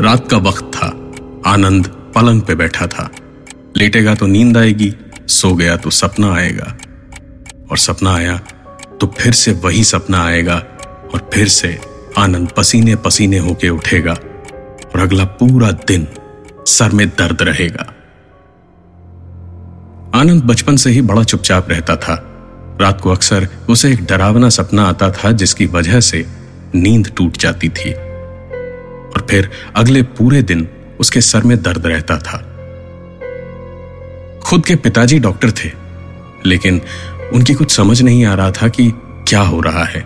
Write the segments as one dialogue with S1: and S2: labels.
S1: रात का वक्त था। आनंद पलंग पे बैठा था। लेटेगा तो नींद आएगी, सो गया तो सपना आएगा। और सपना आया तो फिर से वही सपना आएगा और फिर से आनंद पसीने पसीने होके उठेगा और अगला पूरा दिन सर में दर्द रहेगा। आनंद बचपन से ही बड़ा चुपचाप रहता था। रात को अक्सर उसे एक डरावना सपना आता था जिसकी वजह से नींद टूट जाती थी। और फिर अगले पूरे दिन उसके सर में दर्द रहता था। खुद के पिताजी डॉक्टर थे, लेकिन उनकी कुछ समझ नहीं आ रहा था कि क्या हो रहा है।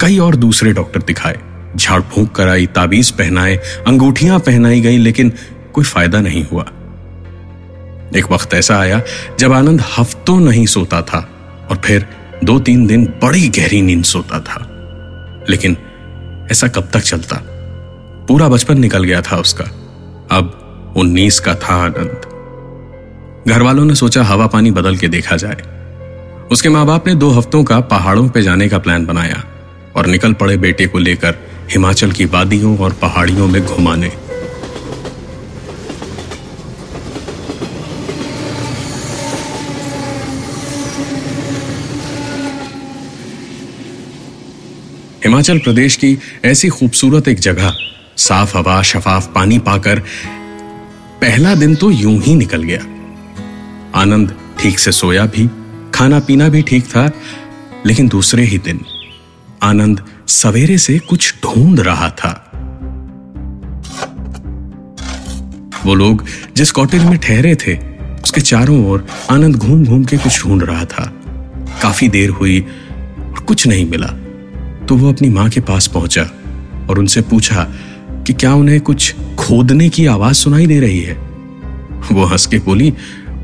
S1: कई और दूसरे डॉक्टर दिखाए, झाड़ फूंक कराई, ताबीज पहनाए, अंगूठियाँ पहनाई गई, लेकिन कोई फ़ायदा नहीं हुआ। एक वक्त ऐसा आया जब आनंद हफ्तों नहीं सोता था और फिर दो तीन दिन बड़ी गहरी नींद सोता था। लेकिन ऐसा कब तक चलता? पूरा बचपन निकल गया था उसका। अब उन्नीस का था आनंद। घर वालों ने सोचा हवा पानी बदल के देखा जाए। उसके माँ बाप ने दो हफ्तों का पहाड़ों पे जाने का प्लान बनाया और निकल पड़े बेटे को लेकर हिमाचल की वादियों और पहाड़ियों में घुमाने। हिमाचल प्रदेश की ऐसी खूबसूरत एक जगह साफ़ हवा, शफाफ पानी पाकर पहला दिन तो यूँ ही निकल गया। आनंद ठीक से सोया भी, खाना पीना भी ठीक था, लेकिन दूसरे ही दिन आनंद सवेरे से कुछ ढूंढ रहा था। वो लोग जिस कॉटेज में ठहरे थे, उसके चारों ओर आनंद घूम घूम के कुछ ढूंढ रहा था। काफ़ी देर हुई और कुछ नहीं मिला। तो वो अपनी माँ के पास पहुँचा और उनसे पूछा कि क्या उन्हें कुछ खोदने की आवाज़ सुनाई दे रही है? वो हंस के बोली,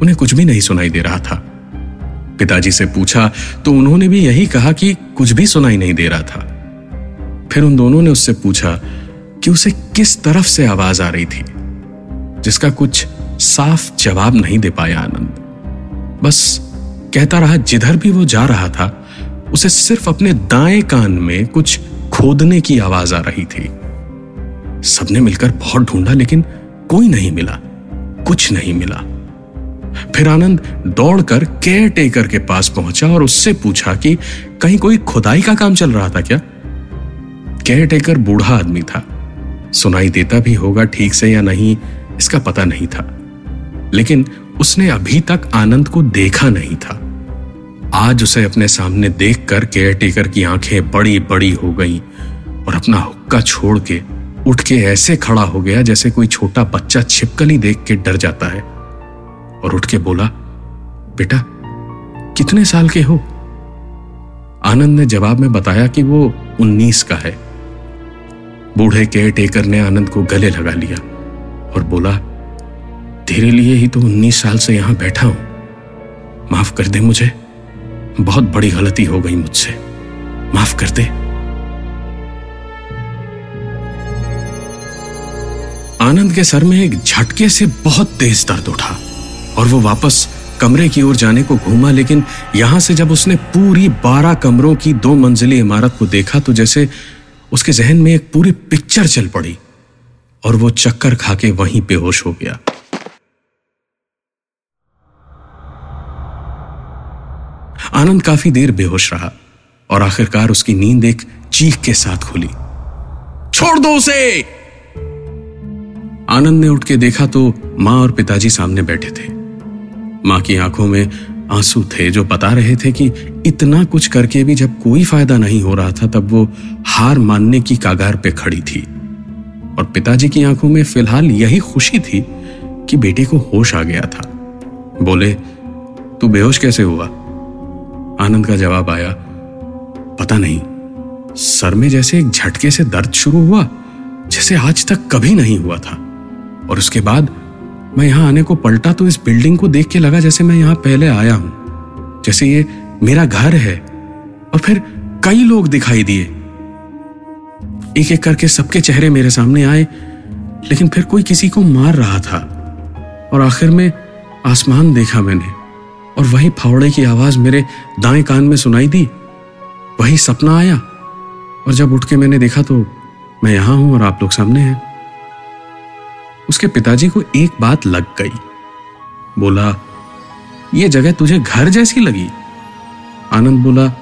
S1: उन्हें कुछ भी नहीं सुनाई दे रहा था। पिताजी से पूछा तो उन्होंने भी यही कहा कि कुछ भी सुनाई नहीं दे रहा था? फिर उन दोनों ने उससे पूछा, कि उसे किस तरफ़ से आवाज़ आ रही थी, जिसका कुछ साफ़ जवाब नहीं दे पाया आनंद? बस कहता रहा, जिधर भी वो जा रहा था, उसे सिर्फ़ अपने दाएँ कान में कुछ खोदने की आवाज़ आ रही थी। सबने मिलकर बहुत ढूंढा, लेकिन कोई नहीं मिला, कुछ नहीं मिला। फिर आनंद दौड़कर केयर टेकर के पास पहुँचा और उससे पूछा कि, कहीं कोई खुदाई का काम चल रहा था क्या? केयर टेकर बूढ़ा आदमी था। सुनाई देता भी होगा ठीक से या नहीं, इसका पता नहीं था। लेकिन उसने अभी तक आनंद को देखा नहीं था। आज उसे अपने सामने देखकर केयर टेकर की आँखें बड़ी बड़ी हो गईं और अपना हुक्का छोड़ के उठ के ऐसे खड़ा हो गया जैसे कोई छोटा बच्चा छिपकली देख के डर जाता है। और उठ के बोला, बेटा, कितने साल के हो? आनंद ने जवाब में बताया कि वो उन्नीस का है। बूढ़े केयर टेकर ने आनंद को गले लगा लिया और बोला, तेरे लिए ही तो उन्नीस साल से यहाँ बैठा हूँ। माफ़ कर दे मुझे, बहुत बड़ी गलती हो गई मुझसे। माफ़ कर दे। आनंद के सर में एक झटके से बहुत तेज दर्द उठा और वो वापस कमरे की ओर जाने को घूमा, लेकिन यहाँ से जब उसने पूरी बारह कमरों की दो मंजिली इमारत को देखा तो जैसे उसके जहन में एक पूरी पिक्चर चल पड़ी और वो चक्कर खा के वहीं बेहोश हो गया। आनंद काफ़ी देर बेहोश रहा और आखिरकार उसकी नींद एक चीख के साथ खुली। छोड़ दो उसे! आनंद ने उठ के देखा तो माँ और पिताजी सामने बैठे थे। माँ की आँखों में आँसू थे जो बता रहे थे कि इतना कुछ करके भी जब कोई फ़ायदा नहीं हो रहा था, तब वो हार मानने की कागार पे खड़ी थी। और पिताजी की आँखों में फ़िलहाल यही खुशी थी कि बेटे को होश आ गया था। बोले, तू बेहोश कैसे हुआ? आनंद का जवाब आया, पता नहीं, सर में जैसे एक झटके से दर्द शुरू हुआ, जैसे आज तक कभी नहीं हुआ था। और उसके बाद मैं यहाँ आने को पलटा तो इस बिल्डिंग को देख के लगा जैसे मैं यहाँ पहले आया हूँ। जैसे ये मेरा घर है और फिर कई लोग दिखाई दिए। एक एक करके सबके चेहरे मेरे सामने आए, लेकिन फिर कोई किसी को मार रहा था। और आखिर में आसमान देखा मैंने और वही फावड़े की आवाज़ मेरे दाएँ कान में सुनाई दी। वही सपना आया और जब उठ के मैंने देखा तो मैं यहाँ हूँ और आप लोग सामने हैं। उसके पिताजी को एक बात लग गई। बोला यह जगह तुझे घर जैसी लगी। आनंद बोला,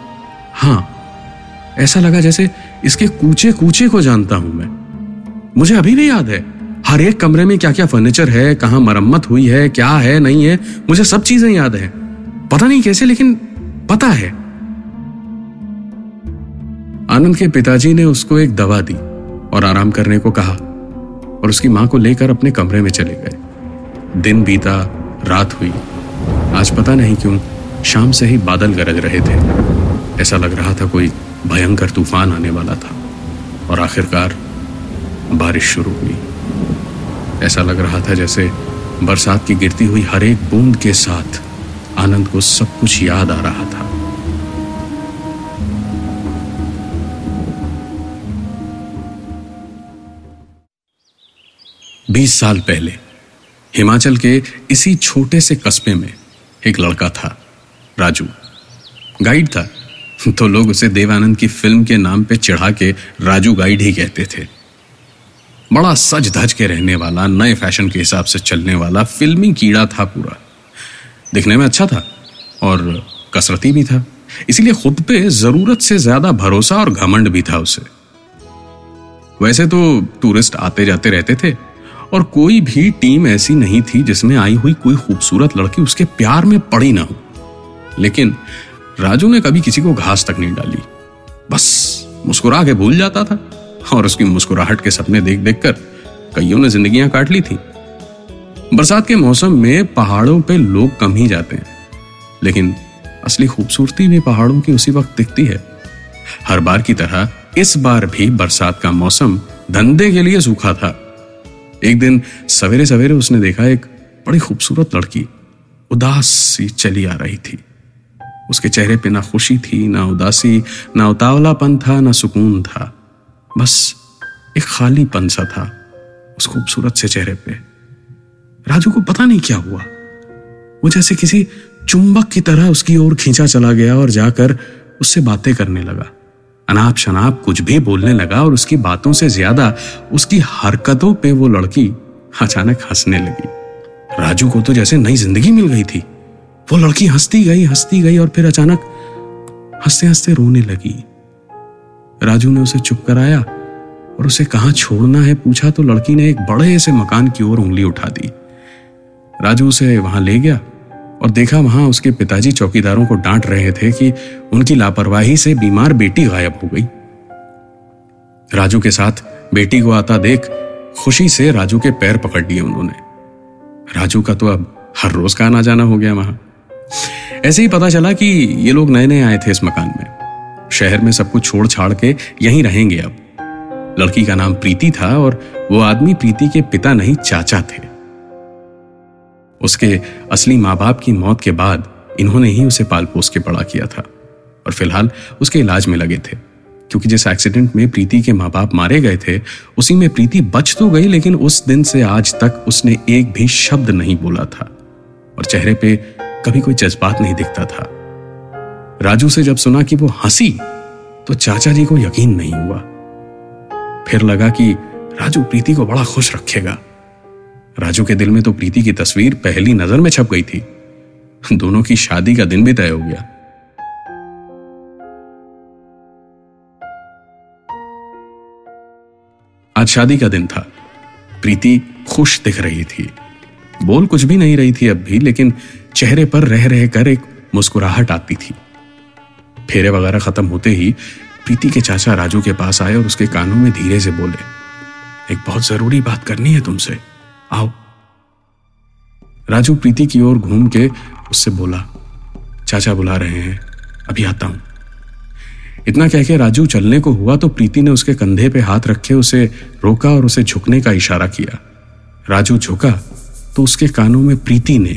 S1: हाँ, ऐसा लगा जैसे इसके कूचे कूचे को जानता हूँ मैं। मुझे अभी भी याद है, हर एक कमरे में क्या क्या फर्नीचर है, कहाँ मरम्मत हुई है, क्या है, नहीं है, मुझे सब चीज़ें याद है। पता नहीं कैसे, लेकिन पता है। आनंद के पिताजी ने उसको एक दवा दी और आराम करने को कहा। और उसकी माँ को लेकर अपने कमरे में चले गए। दिन बीता, रात हुई। आज पता नहीं क्यों, शाम से ही बादल गरज रहे थे। ऐसा लग रहा था कोई भयंकर तूफ़ान आने वाला था। और आखिरकार बारिश शुरू हुई। ऐसा लग रहा था जैसे बरसात की गिरती हुई हर एक बूंद के साथ आनंद को सब कुछ याद आ रहा था। बीस साल पहले, हिमाचल के इसी छोटे से कस्बे में एक लड़का था, राजू। गाइड था तो लोग उसे देवानंद की फ़िल्म के नाम पे चढ़ा के राजू गाइड ही कहते थे। बड़ा सज धज के रहने वाला, नए फ़ैशन के हिसाब से चलने वाला, फिल्मी कीड़ा था पूरा। दिखने में अच्छा था और कसरती भी था, इसीलिए खुद पे ज़रूरत से ज़्यादा भरोसा और घमंड भी था उसे। वैसे तो टूरिस्ट आते जाते रहते थे और कोई भी टीम ऐसी नहीं थी जिसमें आई हुई कोई खूबसूरत लड़की उसके प्यार में पड़ी ना हो। लेकिन राजू ने कभी किसी को घास तक नहीं डाली। बस मुस्कुरा के भूल जाता था और उसकी मुस्कुराहट के सपने देख देख कर कईयों ने जिंदगियाँ काट ली थी। बरसात के मौसम में पहाड़ों पे लोग कम ही जाते हैं। लेकिन असली खूबसूरती भी पहाड़ों की उसी वक्त दिखती है। हर बार की तरह इस बार भी बरसात का मौसम धंधे के लिए सूखा था। एक दिन सवेरे सवेरे उसने देखा एक बड़ी खूबसूरत लड़की उदास सी चली आ रही थी। उसके चेहरे पे ना खुशी थी, ना उदासी, ना उतावलापन था, ना सुकून था। बस एक खाली सा था उस खूबसूरत से चेहरे पे। राजू को पता नहीं क्या हुआ। वो जैसे किसी चुंबक की तरह उसकी ओर खींचा चला गया और जाकर उससे बातें करने लगा। अनाप शनाप कुछ भी बोलने लगा और उसकी बातों से ज़्यादा उसकी हरकतों पे वो लड़की अचानक हंसने लगी। राजू को तो जैसे नई ज़िंदगी मिल गई थी। वो लड़की हंसती गई हंसती गई और फिर अचानक हँसते हँसते रोने लगी। राजू ने उसे चुप कराया और उसे कहाँ छोड़ना है पूछा तो लड़की ने एक बड़े से मकान की ओर उंगली उठा दी। राजू उसे वहाँ ले गया। और देखा वहाँ उसके पिताजी चौकीदारों को डांट रहे थे कि उनकी लापरवाही से बीमार बेटी गायब हो गई। राजू के साथ बेटी को आता देख खुशी से राजू के पैर पकड़ लिए उन्होंने। राजू का तो अब हर रोज का आना जाना हो गया वहाँ। ऐसे ही पता चला कि ये लोग नए नए आए थे इस मकान में। शहर में सब कुछ छोड़ छाड़ के यहीं रहेंगे अब। लड़की का नाम प्रीति था और वो आदमी प्रीति के पिता नहीं, चाचा थे। उसके असली माँ बाप की मौत के बाद इन्होंने ही उसे पाल पोस के बड़ा किया था और फ़िलहाल उसके इलाज में लगे थे। क्योंकि जिस एक्सीडेंट में प्रीति के माँ बाप मारे गए थे, उसी में प्रीति बच तो गई, लेकिन उस दिन से आज तक उसने एक भी शब्द नहीं बोला था और चेहरे पे कभी कोई जज्बात नहीं दिखता था। राजू से जब सुना कि वो हँसी तो चाचा जी को यकीन नहीं हुआ। फिर लगा कि राजू प्रीति को बड़ा खुश रखेगा। राजू के दिल में तो प्रीति की तस्वीर पहली नज़र में छप गई थी। दोनों की शादी का दिन भी तय हो गया। आज शादी का दिन था। प्रीति खुश दिख रही थी। बोल कुछ भी नहीं रही थी अब भी, लेकिन चेहरे पर रह रह कर एक मुस्कुराहट आती थी। फेरे वगैरह खत्म होते ही प्रीति के चाचा राजू के पास आए और उसके कानों में धीरे से बोले, एक बहुत ज़रूरी बात करनी है तुमसे। आओ। राजू प्रीति की ओर घूम के उससे बोला, चाचा बुला रहे हैं, अभी आता हूँ। इतना कह के राजू चलने को हुआ तो प्रीति ने उसके कंधे पे हाथ रखे उसे रोका और उसे झुकने का इशारा किया। राजू झुका तो उसके कानों में प्रीति ने,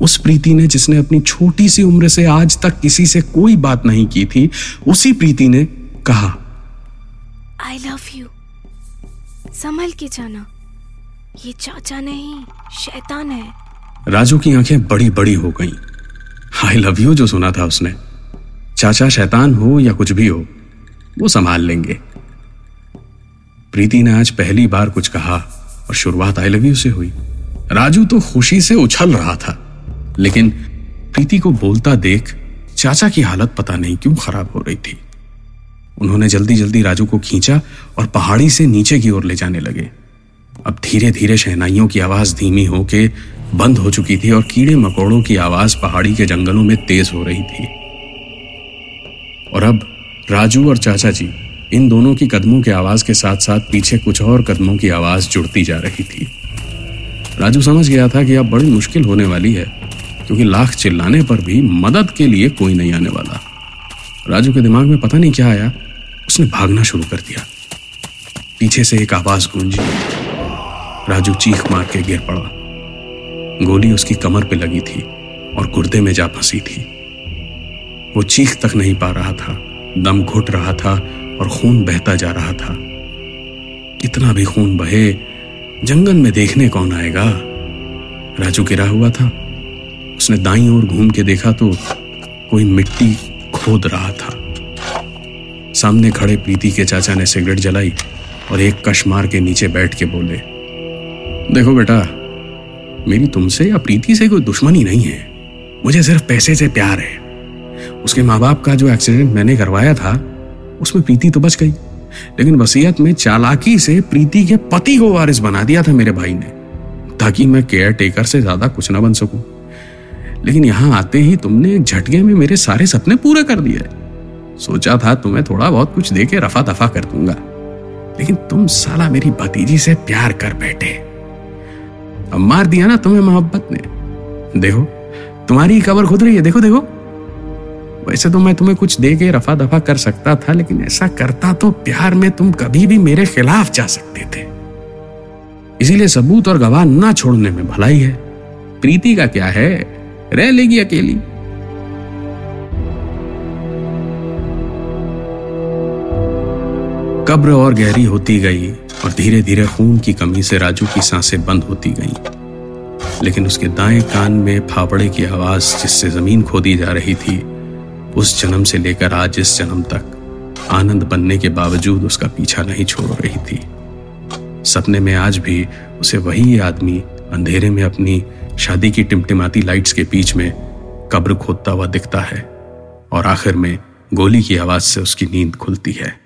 S1: उस प्रीति ने जिसने अपनी छोटी सी उम्र से आज तक किसी से कोई बात नहीं की थी, उसी प्रीति ने कहा
S2: आई लव यू संभल के जाना। ये चाचा नहीं, शैतान है।
S1: राजू की आँखें बड़ी बड़ी हो गईं। आई लव यू जो सुना था उसने। चाचा शैतान हो या कुछ भी हो, वो संभाल लेंगे। प्रीति ने आज पहली बार कुछ कहा और शुरुआत आई लव यू से हुई। राजू तो खुशी से उछल रहा था, लेकिन प्रीति को बोलता देख चाचा की हालत पता नहीं क्यों खराब हो रही थी। उन्होंने जल्दी जल्दी राजू को खींचा और पहाड़ी से नीचे की ओर ले जाने लगे। अब धीरे धीरे शहनाइयों की आवाज़ धीमी होके बंद हो चुकी थी और कीड़े मकोड़ों की आवाज़ पहाड़ी के जंगलों में तेज हो रही थी। और अब राजू और चाचा जी, इन दोनों की कदमों की आवाज़ के साथ साथ पीछे कुछ और कदमों की आवाज़ जुड़ती जा रही थी। राजू समझ गया था कि अब बड़ी मुश्किल होने वाली है, क्योंकि लाख चिल्लाने पर भी मदद के लिए कोई नहीं आने वाला। राजू के दिमाग में पता नहीं क्या आया, उसने भागना शुरू कर दिया। पीछे से एक आवाज़ गूंजी। राजू चीख मार के गिर पड़ा। गोली उसकी कमर पे लगी थी और गुर्दे में जा फंसी थी। वो चीख तक नहीं पा रहा था, दम घुट रहा था और खून बहता जा रहा था। कितना भी खून बहे, जंगल में देखने कौन आएगा? राजू गिरा हुआ था। उसने दाई ओर घूम के देखा तो कोई मिट्टी खोद रहा था। सामने खड़े प्रीति के चाचा ने सिगरेट जलाई और एक कश मार के नीचे बैठ के बोले देखो बेटा, मेरी तुमसे या प्रीति से कोई दुश्मनी नहीं है। मुझे सिर्फ़ पैसे से प्यार है। उसके माँ बाप का जो एक्सीडेंट मैंने करवाया था, उसमें प्रीति तो बच गई। लेकिन वसीयत में चालाकी से प्रीति के पति को वारिस बना दिया था मेरे भाई ने, ताकि मैं केयर टेकर से ज़्यादा कुछ ना बन सकूँ। लेकिन यहाँ आते ही तुमने एक झटके में मेरे सारे सपने पूरे कर दिए। सोचा था तुम्हें थोड़ा बहुत कुछ दे के रफा दफ़ा कर दूँगा। लेकिन तुम साला मेरी भतीजी से प्यार कर बैठे। अब मार दिया ना तुम्हें मोहब्बत ने। देखो, तुम्हारी कबर खुद रही है। देखो देखो। वैसे तो मैं तुम्हें कुछ दे के रफा दफ़ा कर सकता था, लेकिन ऐसा करता तो प्यार में तुम कभी भी मेरे खिलाफ जा सकते थे। इसीलिए सबूत और गवाह ना छोड़ने में भलाई है। प्रीति का क्या है? रह लेगी अकेली। कब्र और गहरी होती गई और धीरे धीरे खून की कमी से राजू की साँसें बंद होती गईं। लेकिन उसके दाएँ कान में फावड़े की आवाज़ जिससे ज़मीन खोदी जा रही थी, उस जन्म से लेकर आज इस जन्म तक आनंद बनने के बावजूद उसका पीछा नहीं छोड़ रही थी सपने में आज भी उसे वही आदमी अंधेरे में अपनी शादी की टिमटिमाती लाइट्स के बीच में कब्र खोदता हुआ दिखता है और आखिर में गोली की आवाज़ से उसकी नींद खुलती है